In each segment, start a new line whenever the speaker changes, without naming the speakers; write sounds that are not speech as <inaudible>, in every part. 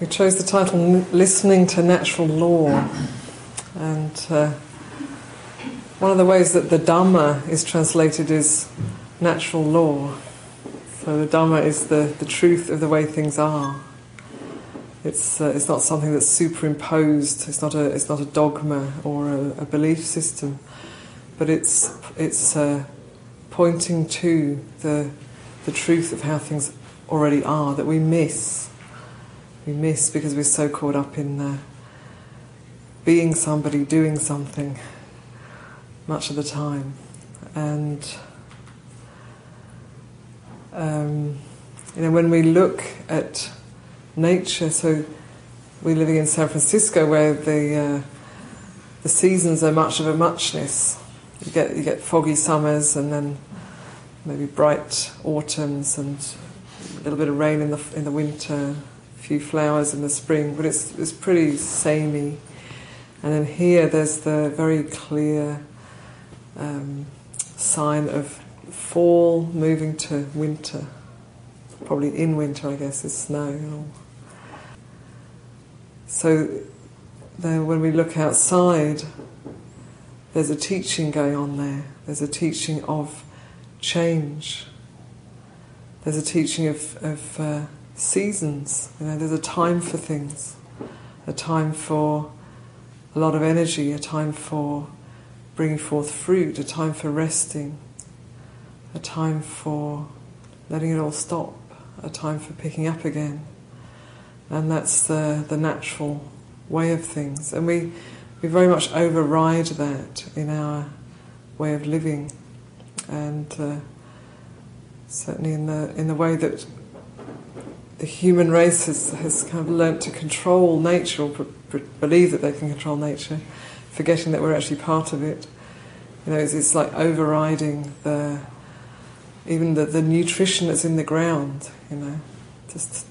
we chose the title Listening to Natural Law. And uh, one of the ways that the Dhamma is translated is natural law. So the Dhamma is the, the truth of the way things are. It's, uh, it's not something that's superimposed, it's not a, it's not a dogma or a, a belief system, but it's, it's uh, pointing to the, the truth of how things already are that we miss. We miss because we're so caught up in being somebody, doing something much of the time. And um, you know, when we look at nature. So we're living in San Francisco, where the uh, the seasons are much of a muchness. You get you get foggy summers, and then maybe bright autumns, and a little bit of rain in the in the winter, few flowers in the spring. But it's it's pretty samey. And then here, there's the very clear um, sign of fall moving to winter probably in winter, I guess, is snow. So then when we look outside, there's a teaching going on there. There's a teaching of change. There's a teaching of, of uh, seasons. You know, there's a time for things, a time for a lot of energy, a time for bringing forth fruit, a time for resting, a time for letting it all stop a time for picking up again. And that's the, the natural way of things. And we, we very much override that in our way of living. And uh, certainly in the, in the way that the human race has, has kind of learnt to control nature or believe that they can control nature, forgetting that we're actually part of it. You know, it's, it's like overriding the even the, the nutrition that's in the ground, you know, just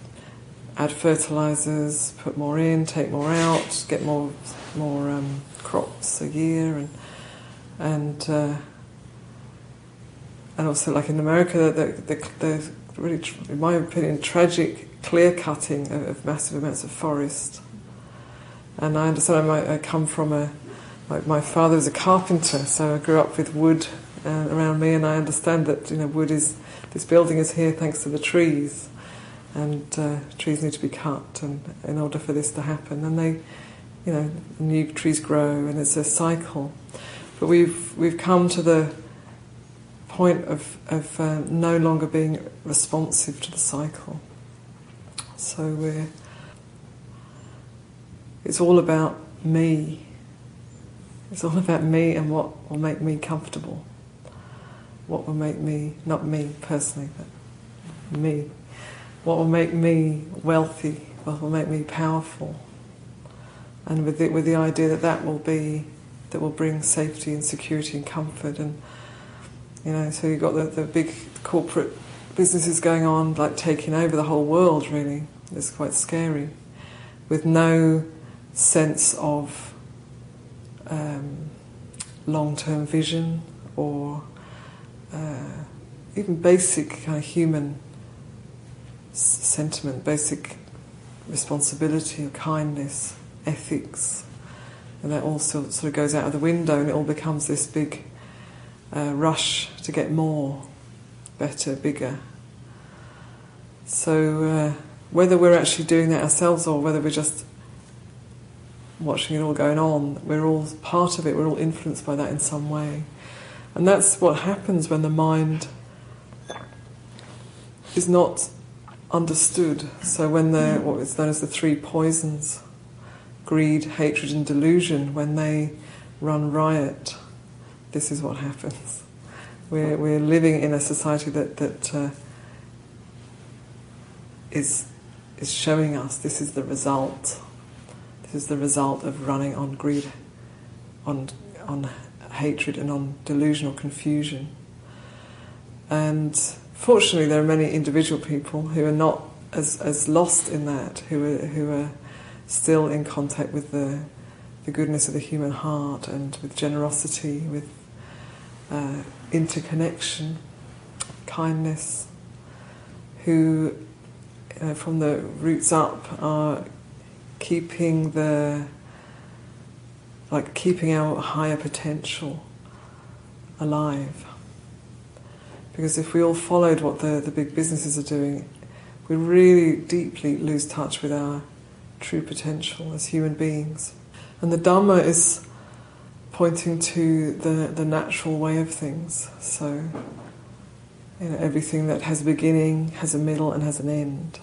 add fertilizers, put more in, take more out, get more more um, crops a year, and and uh, and also like in America, the the, the really, in my opinion, tragic clear cutting of, of massive amounts of forest. And I understand I, I come from a like my father was a carpenter, so I grew up with wood uh, around me, and I understand that you know wood is this building is here thanks to the trees, and uh, trees need to be cut, and in order for this to happen, and they, you know, new trees grow, and it's a cycle. But we've we've come to the point of of uh, no longer being responsive to the cycle. So we're. It's all about me. It's all about me and what will make me comfortable what will make me, not me personally, but me, what will make me wealthy, what will make me powerful. And with the, with the idea that that will be, that will bring safety and security and comfort. And, you know, so you've got the, the big corporate businesses going on, like taking over the whole world, really. It's quite scary. With no sense of um, long term vision or uh, even basic kind of human sentiment, basic responsibility or kindness, ethics, and that all sort of goes out of the window and it all becomes this big uh, rush to get more, better, bigger. So uh, whether we're actually doing that ourselves or whether we're just watching it all going on, we're all part of it, we're all influenced by that in some way. And that's what happens when the mind is not understood. So when the what is known as the three poisons, greed, hatred, and delusion, when they run riot, this is what happens. We're, we're living in a society that, that uh, is is showing us this is the result. This is the result of running on greed, on on hatred and on delusional confusion. And fortunately, there are many individual people who are not as, as lost in that, who are, who are still in contact with the, the goodness of the human heart and with generosity, with uh, interconnection, kindness, who, know, from the roots up, are keeping the like keeping our higher potential alive. Because if we all followed what the, the big businesses are doing, we really deeply lose touch with our true potential as human beings. And the Dhamma is pointing to the, the natural way of things. So, you know, everything that has a beginning, has a middle, and has an end.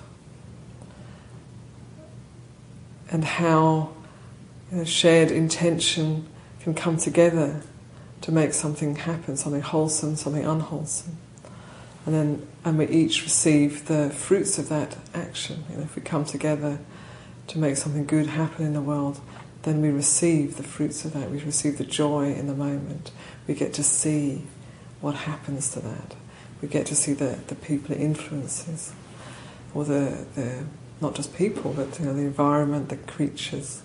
And how you know, shared intention can come together to make something happen, something wholesome, something unwholesome. And then and we each receive the fruits of that action. You know, if we come together to make something good happen in the world, then we receive the fruits of that. We receive the joy in the moment. We get to see what happens to that. We get to see the, the people it influences, or the, the not just people, but you know, the environment, the creatures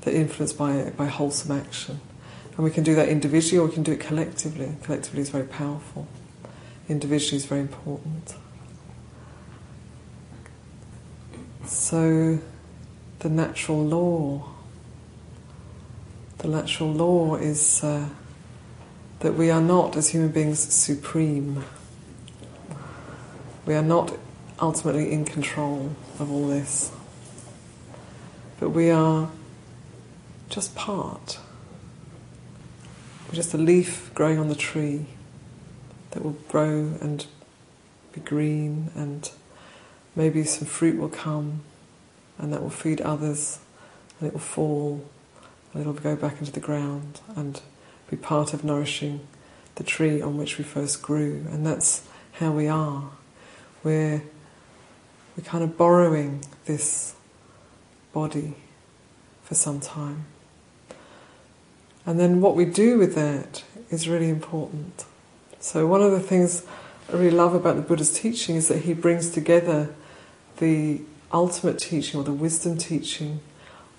that influenced by, by wholesome action. And we can do that individually or we can do it collectively. Collectively is very powerful. Individually is very important. So, the natural law. The natural law is uh, that we are not, as human beings, supreme. We are not ultimately in control of all this. But we are just part. We're just a leaf growing on the tree that will grow and be green, and maybe some fruit will come, and that will feed others, and it will fall, and it'll go back into the ground and be part of nourishing the tree on which we first grew. And that's how we are. We're, we're kind of borrowing this body for some time. And then what we do with that is really important. So, one of the things I really love about the Buddha's teaching is that he brings together the ultimate teaching or the wisdom teaching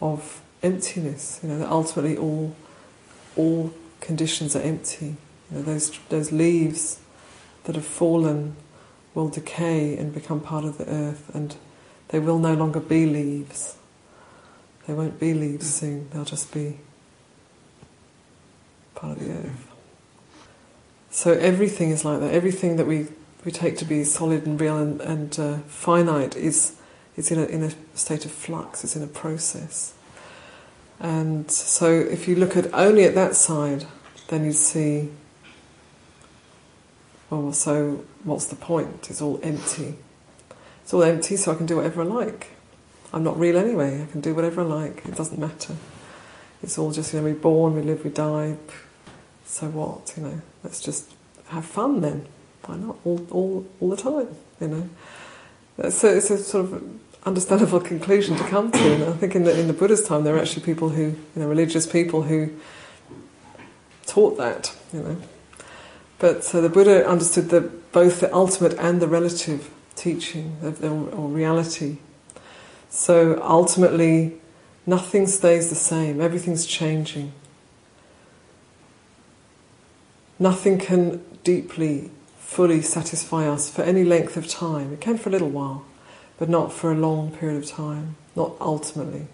of emptiness. You know, that ultimately all all conditions are empty. You know, those those leaves that have fallen will decay and become part of the earth, and they will no longer be leaves. They won't be leaves soon. They'll just be part of the earth. So everything is like that. Everything that we, we take to be solid and real and, and uh, finite is, is in, a, in a state of flux, it's in a process. And so if you look at only at that side, then you see, well, so what's the point? It's all empty. It's all empty, so I can do whatever I like. I'm not real anyway. I can do whatever I like. It doesn't matter. It's all just, you know, we're born, we live, we die. So what, you know, let's just have fun then. Why not? All, all, all the time, you know. So it's a sort of understandable conclusion to come to. And I think in the, in the Buddha's time, there were actually people who, you know, religious people who taught that, you know. But so the Buddha understood that both the ultimate and the relative teaching, or reality. So ultimately, nothing stays the same, everything's changing. Nothing can deeply, fully satisfy us for any length of time. It can for a little while, but not for a long period of time, not ultimately.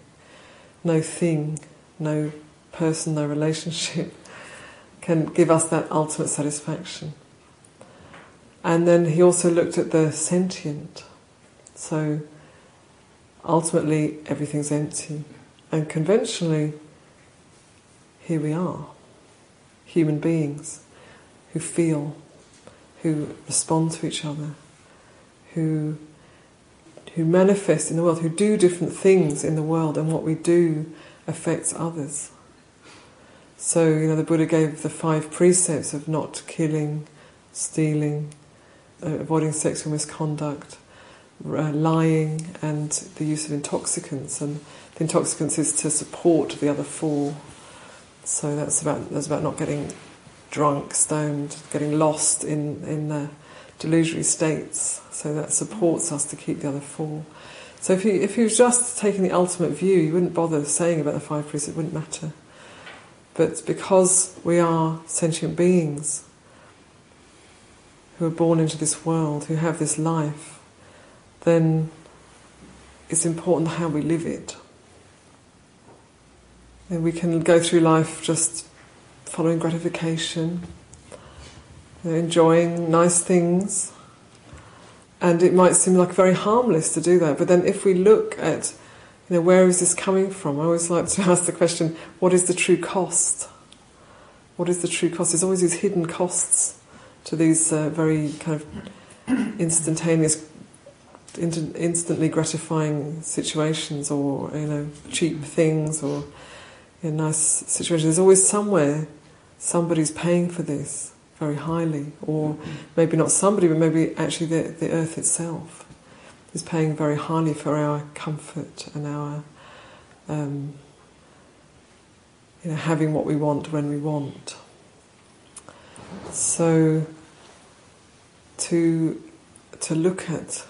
No thing, no person, no relationship <laughs> can give us that ultimate satisfaction. And then he also looked at the sentient. So ultimately, everything's empty. And conventionally, here we are, human beings who feel, who respond to each other, who who manifest in the world, who do different things in the world, and what we do affects others. So, you know, the Buddha gave the five precepts of not killing, stealing, uh, avoiding sexual misconduct, uh, lying, and the use of intoxicants. And the intoxicants is to support the other four. So that's about that's about not getting drunk, stoned, getting lost in, in the delusionary states. So that supports us to keep the other four. So if you if you was just taking the ultimate view, you wouldn't bother saying about the five precepts, it wouldn't matter. But because we are sentient beings who are born into this world, who have this life, then it's important how we live it. And we can go through life just following gratification, enjoying nice things, and it might seem like very harmless to do that. But then, if we look at, you know, where is this coming from? I always like to <laughs> ask the question: What is the true cost? What is the true cost? There's always these hidden costs to these uh, very kind of instantaneous instantly gratifying situations or you know cheap things or you know, nice situations. There's always somewhere somebody's paying for this very highly, or maybe not somebody, but maybe actually the, the earth itself is paying very highly for our comfort and our um, you know having what we want when we want. So to to look at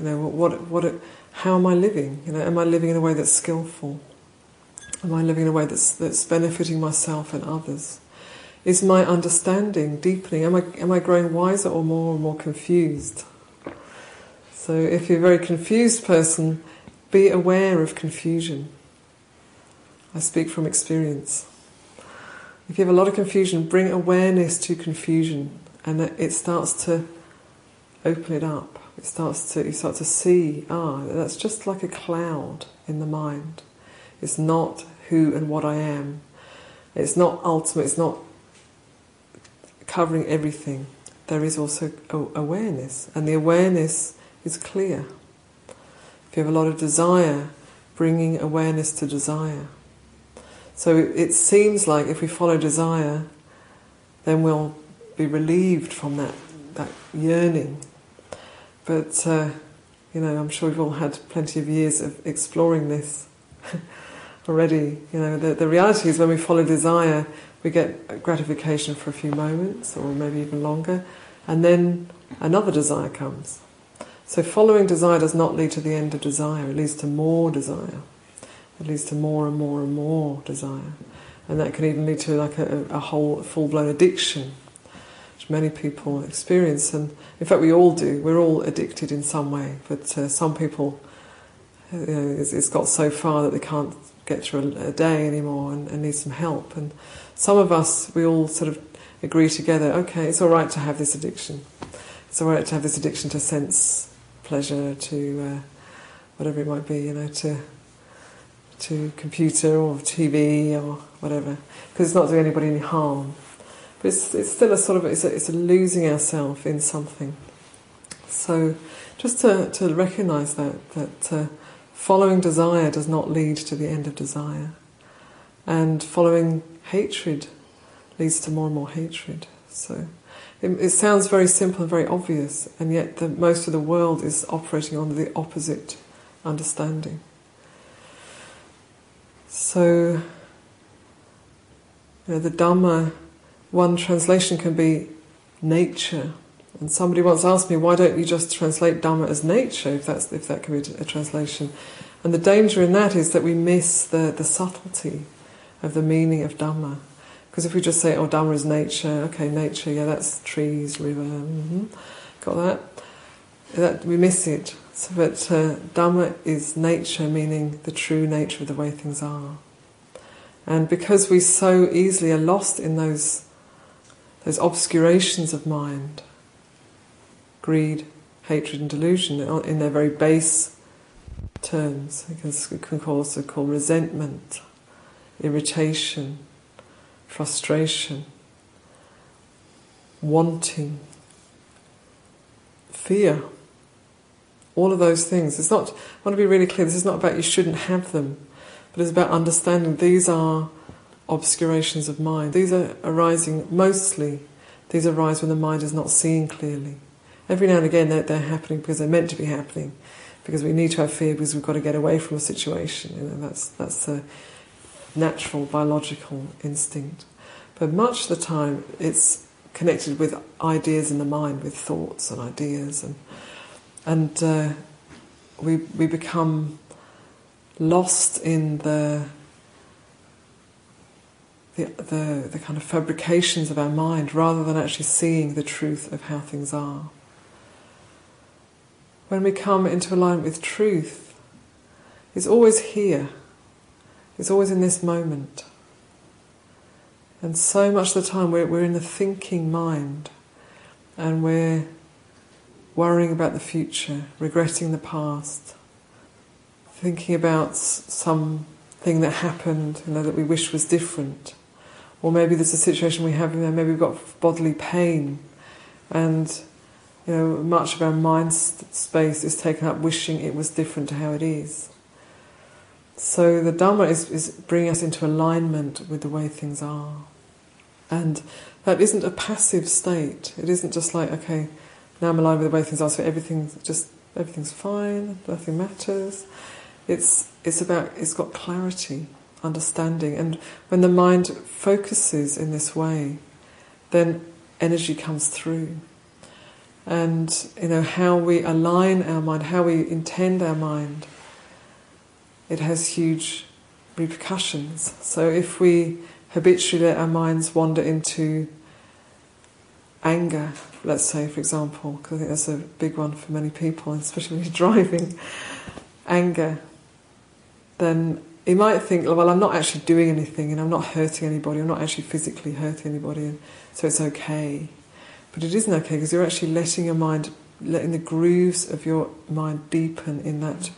you know, what, what, how am I living? You know, am I living in a way that's skillful? Am I living in a way that's, that's benefiting myself and others? Is my understanding deepening? Am I, am I growing wiser or more and more confused? So, if you're a very confused person, be aware of confusion. I speak from experience. If you have a lot of confusion, bring awareness to confusion, and it starts to open it up. It starts to you start to see ah that's just like a cloud in the mind. It's not who and what I am. It's not ultimate. It's not covering everything. There is also awareness, and the awareness is clear. If you have a lot of desire, bringing awareness to desire. So it seems like if we follow desire, then we'll be relieved from that, that yearning but, uh, you know, I'm sure we've all had plenty of years of exploring this <laughs> already. You know, the, the reality is when we follow desire, we get gratification for a few moments or maybe even longer, and then another desire comes. So following desire does not lead to the end of desire, it leads to more desire. It leads to more and more and more desire. And that can even lead to like a, a whole full blown addiction which many people experience, and in fact, we all do. We're all addicted in some way, but uh, some people, you know, it's, it's got so far that they can't get through a, a day anymore and, and, need some help. And some of us, we all sort of agree together okay, it's all right to have this addiction. It's all right to have this addiction to sense pleasure, to uh, whatever it might be, you know, to to computer or TV or whatever, because it's not doing anybody any harm. But it's, it's still a sort of it's a, it's a losing ourselves in something. So just to, to recognize that that uh, following desire does not lead to the end of desire, and following hatred leads to more and more hatred. So it, it sounds very simple and very obvious, and yet the, most of the world is operating on the opposite understanding. So you know, the Dhamma one translation can be nature. And somebody once asked me, why don't you just translate Dhamma as nature, if, that's, if that can be a translation? And the danger in that is that we miss the, the subtlety of the meaning of Dhamma. Because if we just say, oh, Dhamma is nature, okay, nature, yeah, that's trees, river, mm-hmm, got that? that? We miss it. So, but uh, Dhamma is nature, meaning the true nature of the way things are. And because we so easily are lost in those those obscurations of mind, greed, hatred, and delusion, in their very base terms. Because we can also call resentment, irritation, frustration, wanting, fear. All of those things. It's not. I want to be really clear. This is not about you shouldn't have them, but it's about understanding these are obscurations of mind. These are arising mostly, these arise when the mind is not seeing clearly. Every now and again they're, they're, happening because they're meant to be happening, because we need to have fear because we've got to get away from a situation. You know, that's, that's a natural biological instinct. But much of the time it's connected with ideas in the mind, with thoughts and ideas, and, and uh, we, we become lost in the the, the, the kind of fabrications of our mind rather than actually seeing the truth of how things are. When we come into alignment with truth, it's always here. It's always in this moment. And so much of the time we're, we're in the thinking mind and we're worrying about the future, regretting the past, thinking about something that happened you know, that we wish was different. Or maybe there's a situation we have, you know, maybe we've got bodily pain and you know, much of our mind space is taken up wishing it was different to how it is. So the Dhamma is, is bringing us into alignment with the way things are. And that isn't a passive state. It isn't just like, okay, now I'm aligned with the way things are, so everything's just everything's fine, nothing matters. It's it's about it's got clarity, understanding, and when the mind focuses in this way, then energy comes through. And you know how we align our mind, how we intend our mind, it has huge repercussions. So if we habitually let our minds wander into anger, let's say, for example, because I think that's a big one for many people, <laughs> especially driving, anger, then you might think, well, I'm not actually doing anything and I'm not hurting anybody, I'm not actually physically hurting anybody, so it's okay. But it isn't okay because you're actually letting your mind, letting the grooves of your mind deepen in that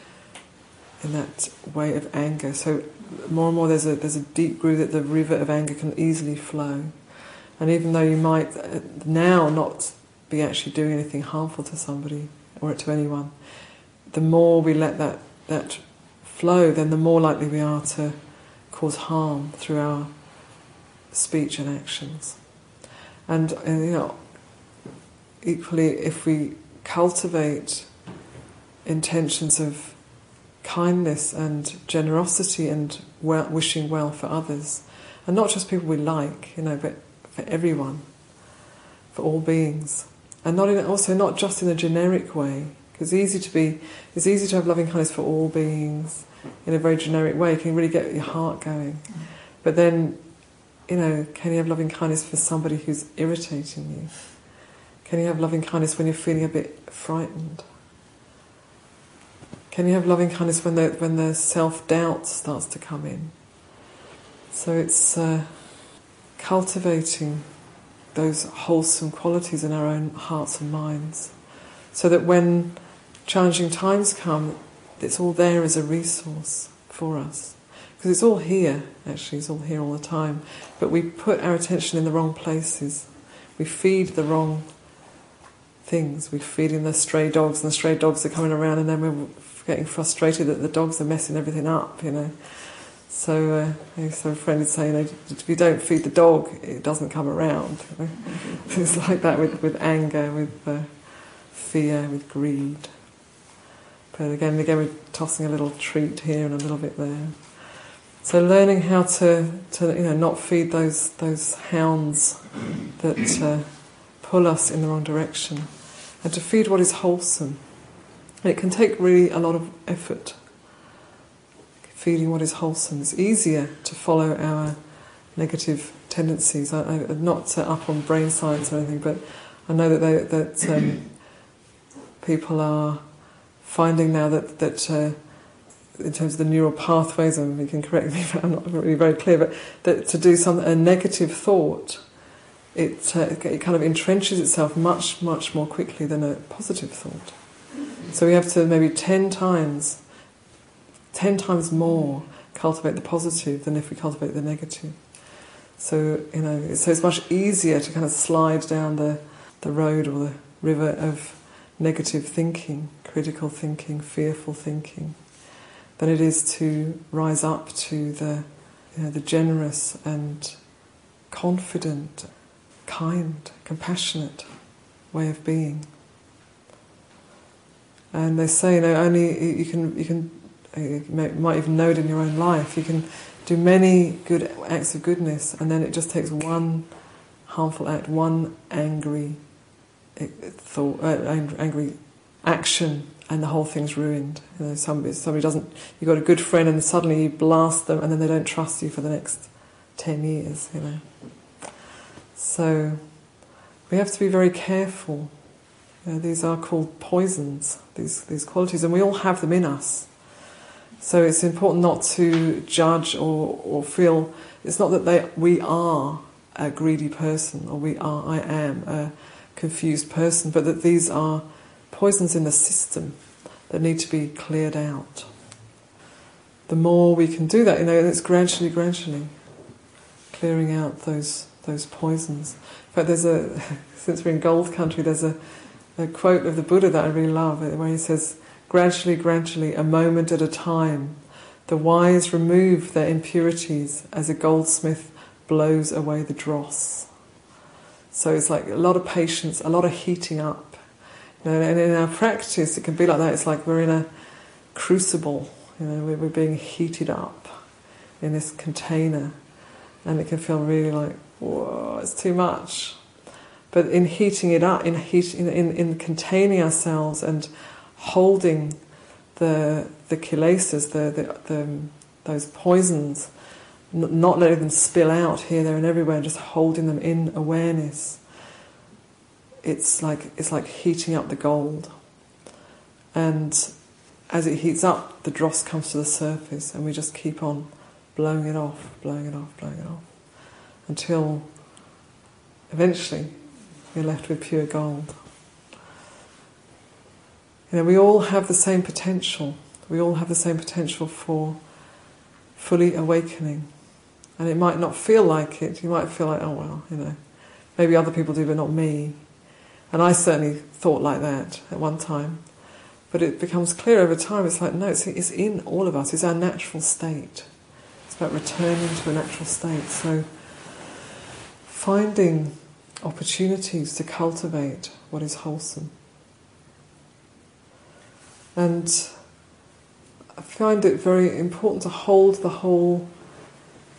in that way of anger. So more and more there's a there's a deep groove that the river of anger can easily flow. And even though you might uh, now not be actually doing anything harmful to somebody or to anyone, the more we let that that flow, then the more likely we are to cause harm through our speech and actions. And, and you know, equally, if we cultivate intentions of kindness and generosity and well, wishing well for others, and not just people we like, you know, but for everyone, for all beings, and not in, also not just in a generic way. Because it's easy to be, it's easy to have loving kindness for all beings in a very generic way. You can really get your heart going, but then, you know, can you have loving kindness for somebody who's irritating you? Can you have loving kindness when you're feeling a bit frightened? Can you have loving kindness when the when the self doubt starts to come in? So it's uh, cultivating those wholesome qualities in our own hearts and minds, so that when challenging times come, it's all there as a resource for us. Because it's all here, actually, it's all here all the time. But we put our attention in the wrong places. We feed the wrong things. We're feeding the stray dogs, and the stray dogs are coming around, and then we're getting frustrated that the dogs are messing everything up, you know. So, uh, so a friend would say, you know, if you don't feed the dog, it doesn't come around. It's <laughs> like that with, with anger, with uh, fear, with greed. But again, again, we're tossing a little treat here and a little bit there. So learning how to, to you know, not feed those those hounds that uh, pull us in the wrong direction, and to feed what is wholesome. And it can take really a lot of effort. Feeding what is wholesome. It's easier to follow our negative tendencies. I, am not up on brain science or anything, but I know that they, that um, <clears throat> people are finding now that that uh, in terms of the neural pathways, and you can correct me <laughs> I'm not really very clear, but that to do some a negative thought, it uh, it kind of entrenches itself much much more quickly than a positive thought. So we have to maybe ten times, ten times more cultivate the positive than if we cultivate the negative. So you know, so it's much easier to kind of slide down the the road or the river of negative thinking, critical thinking, fearful thinking, than it is to rise up to the, you know, the generous and confident, kind, compassionate way of being. And they say, you know, only you can you can you might even know it in your own life. You can do many good acts of goodness, and then it just takes one harmful act, one angry thought, uh, angry action, and the whole thing's ruined. You know, somebody, somebody doesn't. You've got a good friend, and suddenly you blast them, and then they don't trust you for the next ten years. You know. So we have to be very careful. You know, these are called poisons. These these qualities, and we all have them in us. So it's important not to judge or, or feel. It's not that they we are a greedy person or we are I am a confused person, but that these are poisons in the system that need to be cleared out. The more we can do that, you know, it's gradually, gradually clearing out those those poisons. In fact, there's a <laughs> since we're in gold country, there's a, a quote of the Buddha that I really love, uh, where he says, "Gradually, gradually, a moment at a time, the wise remove their impurities as a goldsmith blows away the dross." So it's like a lot of patience, a lot of heating up. You know, and in our practice, it can be like that. It's like we're in a crucible. You know, we're being heated up in this container, and it can feel really like, whoa, it's too much. But in heating it up, in, heat, in, in, in containing ourselves and holding the the kilesas, the, the, the um, those poisons, not letting them spill out here, there, and everywhere, just holding them in awareness. It's like it's like heating up the gold, and as it heats up, the dross comes to the surface, and we just keep on blowing it off, blowing it off, blowing it off, until eventually you're left with pure gold. You know, we all have the same potential. We all have the same potential for fully awakening. And it might not feel like it. You might feel like, oh well, you know, maybe other people do, but not me. And I certainly thought like that at one time. But it becomes clear over time, it's like, no, it's, it's in all of us, it's our natural state. It's about returning to a natural state. So, finding opportunities to cultivate what is wholesome. And I find it very important to hold the whole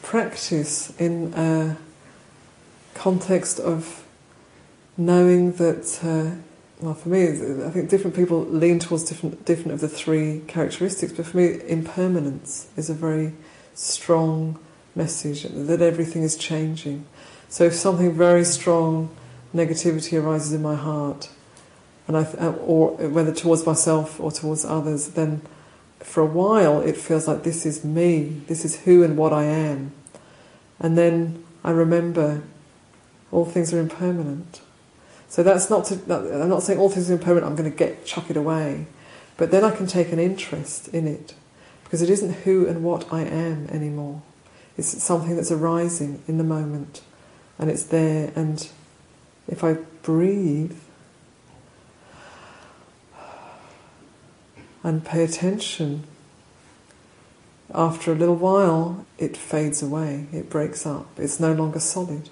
practice in a context of knowing that uh, well, for me, I think different people lean towards different different of the three characteristics. But for me, impermanence is a very strong message that everything is changing. So if something very strong negativity arises in my heart, and I, uh, or whether towards myself or towards others, then for a while it feels like this is me, this is who and what I am, and then I remember all things are impermanent. So that's not to, I'm not saying all things are impermanent, I'm going to get chuck it away. But then I can take an interest in it because it isn't who and what I am anymore. It's something that's arising in the moment and it's there. And if I breathe and pay attention, after a little while it fades away, it breaks up, it's no longer solid.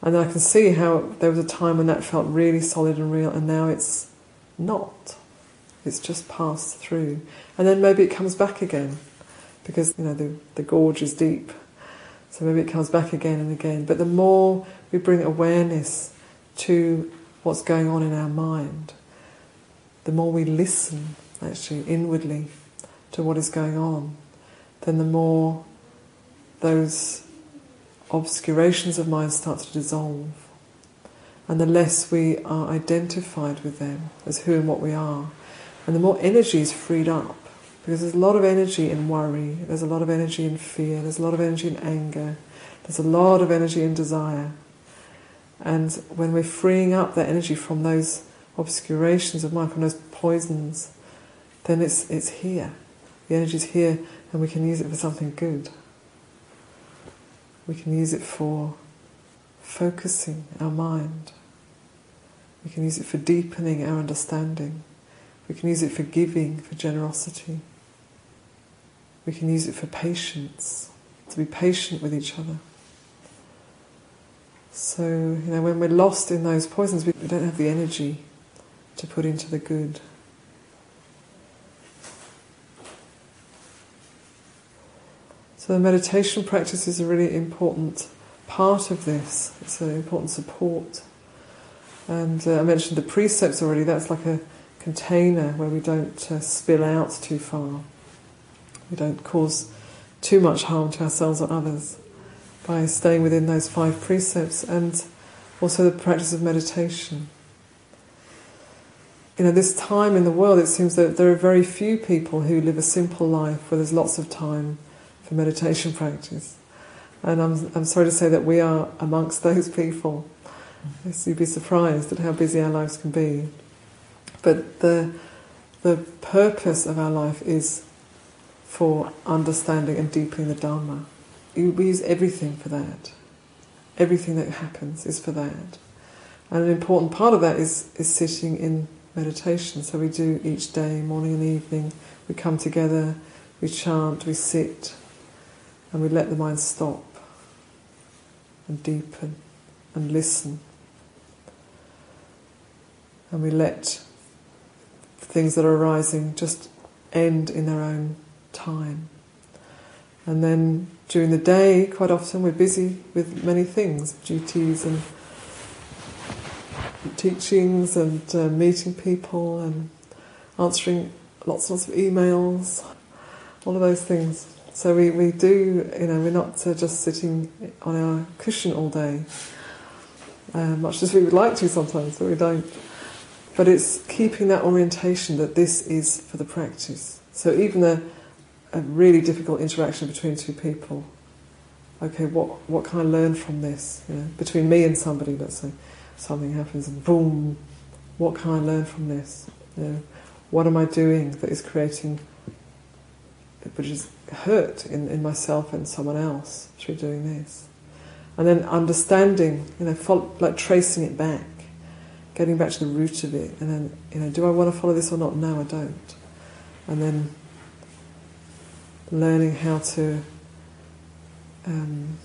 And I can see how there was a time when that felt really solid and real, and now it's not. It's just passed through. And then maybe it comes back again, because you know the, the gorge is deep. So maybe it comes back again and again. But the more we bring awareness to what's going on in our mind, the more we listen actually inwardly to what is going on, then the more those obscurations of mind start to dissolve. And the less we are identified with them as who and what we are. And the more energy is freed up. Because there's a lot of energy in worry, there's a lot of energy in fear, there's a lot of energy in anger, there's a lot of energy in desire. And when we're freeing up that energy from those obscurations of mind, from those poisons, then it's, it's here. The energy's here and we can use it for something good. We can use it for focusing our mind. We can use it for deepening our understanding. We can use it for giving, for generosity. We can use it for patience, to be patient with each other. So, you know, when we're lost in those poisons, we don't have the energy to put into the good. So the meditation practice is a really important part of this. It's an important support. And uh, I mentioned the precepts already. That's like a container where we don't uh, spill out too far. We don't cause too much harm to ourselves or others by staying within those five precepts and also the practice of meditation. you know, this time in the world, it seems that there are very few people who live a simple life where there's lots of time for meditation practice. And I'm, I'm sorry to say that we are amongst <laughs> those people. Yes, you'd be surprised at how busy our lives can be. But the, the purpose of our life is for understanding and deepening the Dharma. We use everything for that. Everything that happens is for that. And an important part of that is, is sitting in meditation. So we do each day, morning and evening, we come together, we chant, we sit, and we let the mind stop and deepen and listen. And we let things that are arising just end in their own time. And then during the day, quite often we're busy with many things, duties and teachings and uh, meeting people and answering lots and lots of emails, all of those things. So we, we do, you know, we're not uh, just sitting on our cushion all day, uh, much as we would like to sometimes, but we don't. But it's keeping that orientation that this is for the practice. So even a, a really difficult interaction between two people, okay, what, what can I learn from this? You know, between me and somebody, let's say, something happens and boom, what can I learn from this? You know, what am I doing that is creating, which is hurt in, in myself and someone else through doing this? And then understanding, you know, follow, like tracing it back, getting back to the root of it, and then, you know, do I want to follow this or not? No, I don't. And then learning how to um,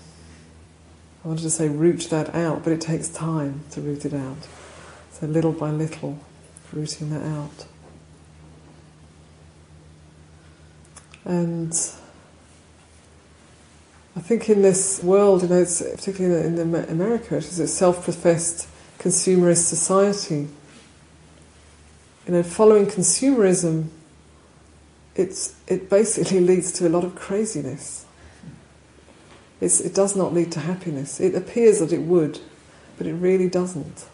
I wanted to say root that out, but it takes time to root it out. So little by little, rooting that out. And I think in this world, you know, particularly in, the, America, it is a self-professed consumerist society. You know, following consumerism, it's, it basically <laughs> leads to a lot of craziness. It's, it does not lead to happiness. It appears that it would, but it really doesn't.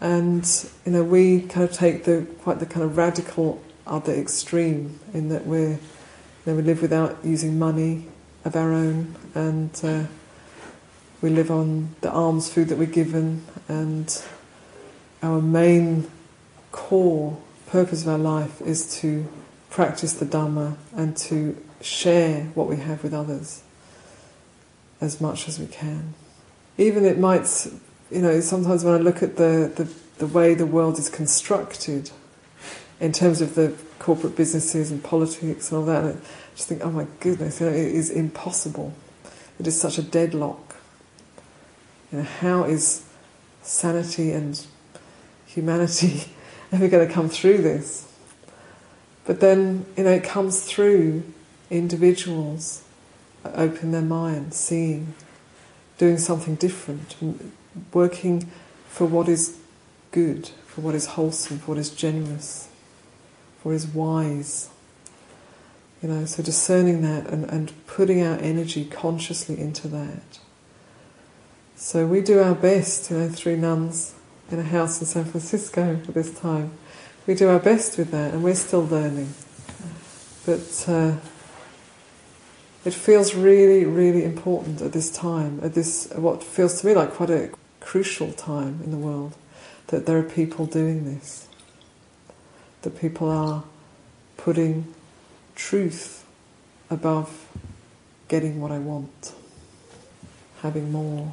And you know, we kind of take the quite the kind of radical other extreme in that we you know, we live without using money of our own, and uh, we live on the alms food that we're given, and our main core purpose of our life is to practice the Dhamma and to share what we have with others as much as we can. Even it might, you know, sometimes when I look at the, the, the way the world is constructed in terms of the corporate businesses and politics and all that, I just think, oh my goodness, you know, it is impossible. It is such a deadlock. You know, how is sanity and humanity <laughs> ever going to come through this? But then, you know, it comes through individuals open their mind, seeing, doing something different, working for what is good, for what is wholesome, for what is generous, for what is wise. You know, so discerning that and, and putting our energy consciously into that. So we do our best, you know, three nuns in a house in San Francisco at this time. We do our best with that, and we're still learning. But uh, it feels really, really important at this time, at this what feels to me like quite a crucial time in the world, that there are people doing this. That people are putting truth above getting what I want, having more.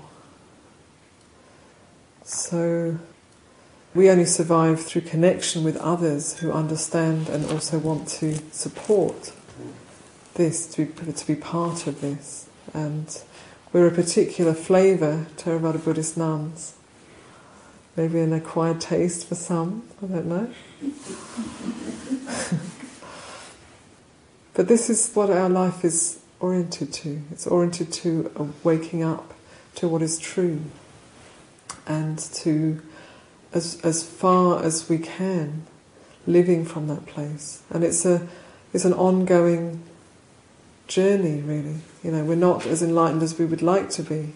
So we only survive through connection with others who understand and also want to support this, to be, to be part of this. And we're a particular flavour, Theravada Buddhist nuns. Maybe an acquired taste for some, I don't know. <laughs> but this is what our life is oriented to. It's oriented to waking up to what is true and to, as, as far as we can, living from that place. And it's, a, it's an ongoing journey, really. You know, we're not as enlightened as we would like to be.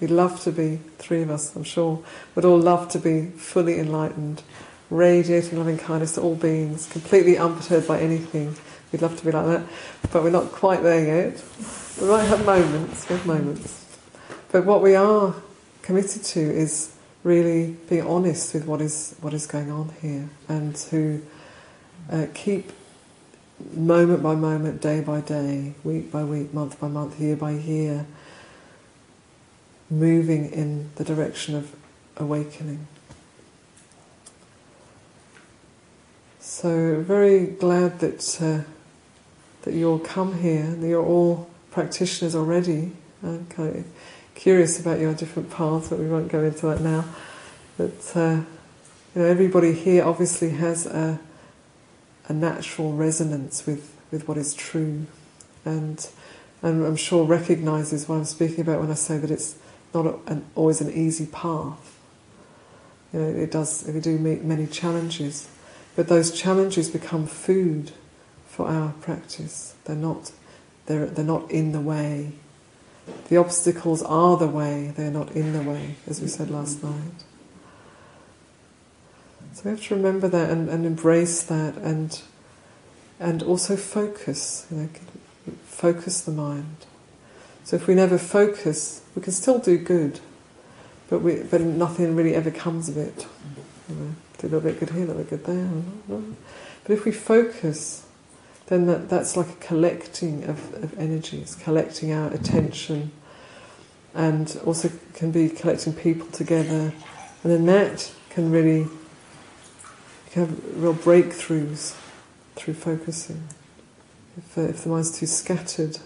We'd love to be, three of us, I'm sure, would all love to be fully enlightened radiating loving kindness to all beings, completely unperturbed by anything. We'd love to be like that, but we're not quite there yet. We might have moments, we have moments. But what we are committed to is really be honest with what is what is going on here, and to uh, keep moment by moment, day by day, week by week, month by month, year by year, moving in the direction of awakening. So very glad that uh, that you all come here, and you're all practitioners already. Of curious about your different paths, but we won't go into that now. But uh, you know, everybody here obviously has a, a natural resonance with, with what is true, and and I'm sure recognizes what I'm speaking about when I say that it's not a, an, always an easy path. You know, it does. We do meet many challenges, but those challenges become food for our practice. They're not, they're, they're not in the way. The obstacles are the way, they're not in the way, as we said last night. So we have to remember that and, and embrace that and and also focus, you know, focus the mind. So if we never focus, we can still do good, but we but nothing really ever comes of it. You know, do a little bit good here, a little bit good there. But if we focus, then that, that's like a collecting of, of energies, collecting our attention, and also can be collecting people together, and then that can really can have real breakthroughs through focusing. If, uh, if the mind's too scattered,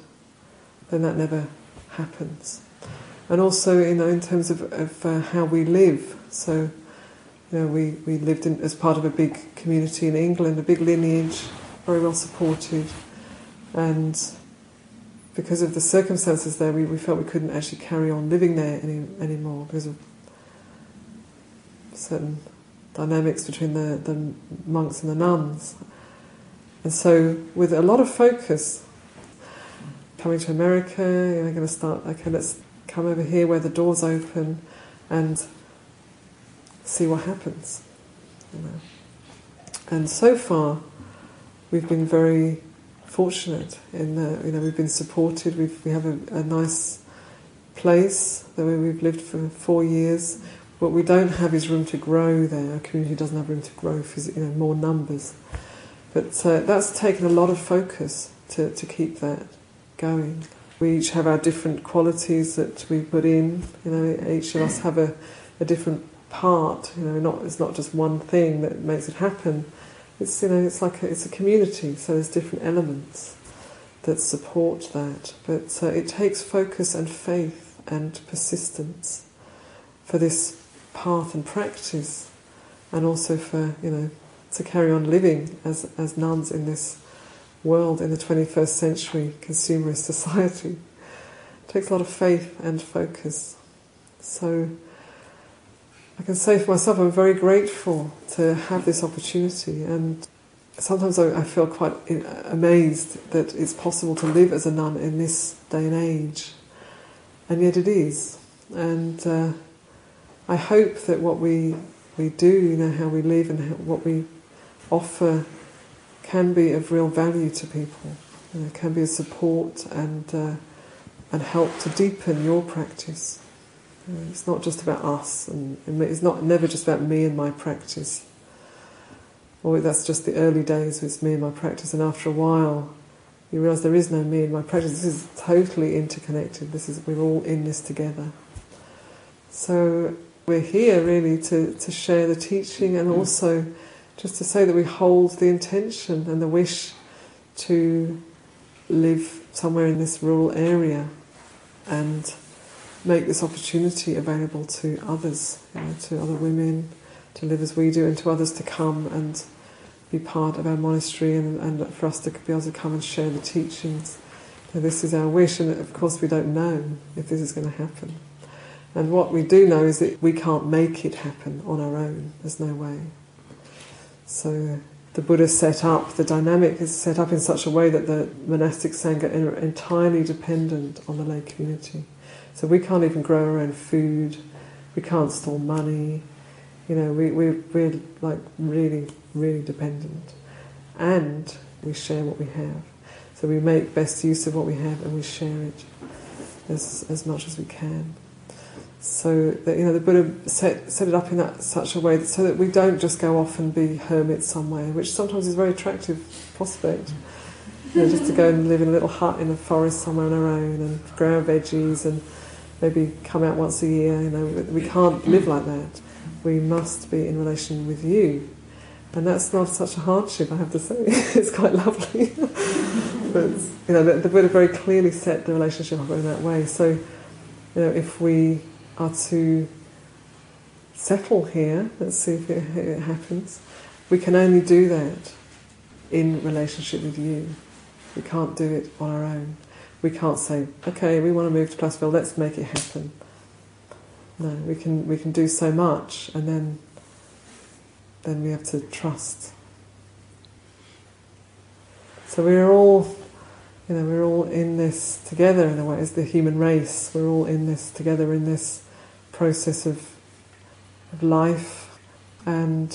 then that never happens. And also, know, in terms of, of uh, how we live, so you know, we, we lived in, as part of a big community in England, a big lineage, very well supported, and because of the circumstances there, we, we felt we couldn't actually carry on living there any, anymore because of certain dynamics between the, the monks and the nuns. And so, with a lot of focus, coming to America, you know, going to start, okay, let's come over here where the doors open and see what happens. You know. And so far, we've been very fortunate in that you know we've been supported. We've, we have a, a nice place that we've lived for four years. What we don't have is room to grow there. Our community doesn't have room to grow for you know more numbers. But uh, that's taken a lot of focus to, to keep that going. We each have our different qualities that we put in. You know, each of us have a, a different part. You know, not it's not just one thing that makes it happen it's you know it's like a, it's a community, so there's different elements that support that. But uh, it takes focus and faith and persistence for this path and practice, and also for you know to carry on living as as nuns in this world in the 21st century consumerist <laughs> society. It takes a lot of faith and focus. So I can say for myself, I'm very grateful to have this opportunity, and sometimes I, feel quite amazed that it's possible to live as a nun in this day and age, and yet it is. And uh, I hope that what we we do, you know, how we live and how, what we offer, can be of real value to people. You know, can be a support and uh, and help to deepen your practice. It's not just about us, and it's not never just about me and my practice. Or that's just the early days. It's me and my practice, and after a while, you realise there is no me and my practice. This is totally interconnected. This is we're all in this together. So we're here really to to share the teaching, and mm-hmm. also just to say that we hold the intention and the wish to live somewhere in this rural area, and make this opportunity available to others, you know, to other women to live as we do, and to others to come and be part of our monastery, and, and for us to be able to come and share the teachings. This is our wish, and of course, we don't know if this is going to happen. And what we do know is that we can't make it happen on our own. There's no way. So the Buddha set up, the dynamic is set up in such a way that the monastic sangha are entirely dependent on the lay community. So we can't even grow our own food, we can't store money, You know, we, we, we're like really, really dependent. And we share what we have. So we make best use of what we have and we share it as, as much as we can. So that you know the Buddha set, set it up in that such a way that, so that we don't just go off and be hermits somewhere, which sometimes is a very attractive prospect. You know, just to go and live in a little hut in a forest somewhere on our own and grow our veggies and maybe come out once a year. You know, we can't live mm. like that. We must be in relation with you, and that's not such a hardship. I have to say, <laughs> it's quite lovely. <laughs> but you know, the, the Buddha very clearly set the relationship up in that way. So, you know, if we are to settle here, let's see if it, it happens, we can only do that in relationship with you. We can't do it on our own. We can't say, okay, we want to move to Placerville, let's make it happen. No, we can we can do so much and then then we have to trust. So we're all you know, we're all in this together in a way, as the human race. We're all in this together in this process of, of life and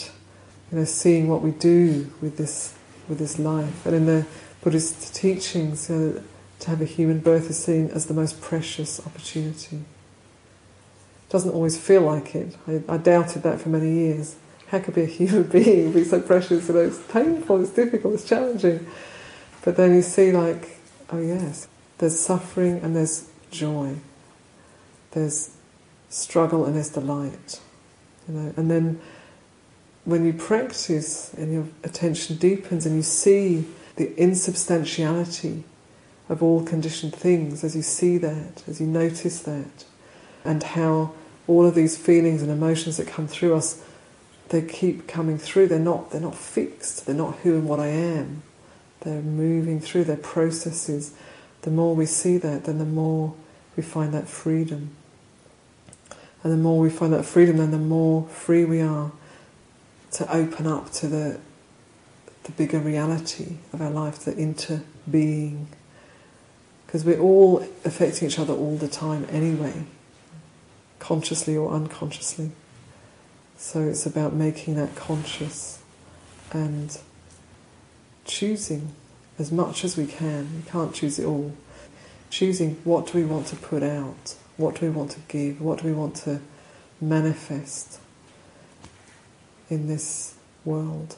you know, seeing what we do with this with this life. And in the Buddhist teachings, you know, to have a human birth is seen as the most precious opportunity. It doesn't always feel like it. I, I doubted that for many years. How could be a human <laughs> being be so precious? You know, it's painful, it's difficult, it's challenging. But then you see, like, oh yes, there's suffering and there's joy. There's struggle and there's delight. You know, and then when you practice and your attention deepens and you see the insubstantiality of all conditioned things, as you see that, as you notice that, and how all of these feelings and emotions that come through us, they keep coming through. They're not they're not fixed. They're not who and what I am. They're moving through their processes. The more we see that, then the more we find that freedom. And the more we find that freedom, then the more free we are to open up to the, the bigger reality of our life, the interbeing. Because we're all affecting each other all the time anyway, consciously or unconsciously. So it's about making that conscious and choosing as much as we can. We can't choose it all. Choosing what do we want to put out what do we want to give? What do we want to manifest in this world?